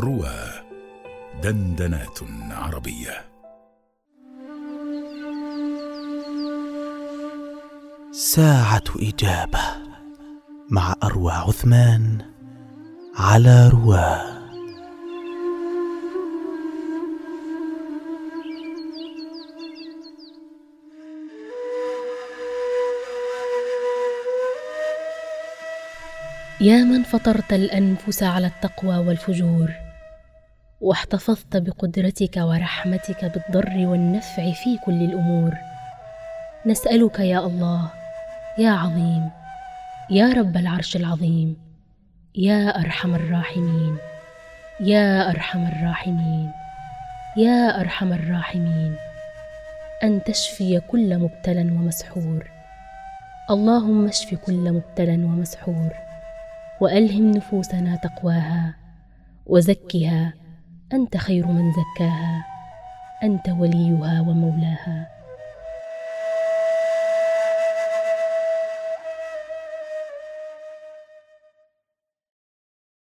روى دندنات عربية. ساعة إجابة مع أروى عثمان على رواه. يا من فطرت الأنفس على التقوى والفجور واحتفظت بقدرتك ورحمتك بالضر والنفع في كل الأمور. نسألك يا الله يا عظيم يا رب العرش العظيم يا أرحم الراحمين يا أرحم الراحمين يا أرحم الراحمين أن تشفي كل مبتلى ومسحور. اللهم اشف كل مبتلى ومسحور. وألهم نفوسنا تقواها وزكها أنت خير من زكاها أنت وليها ومولاها.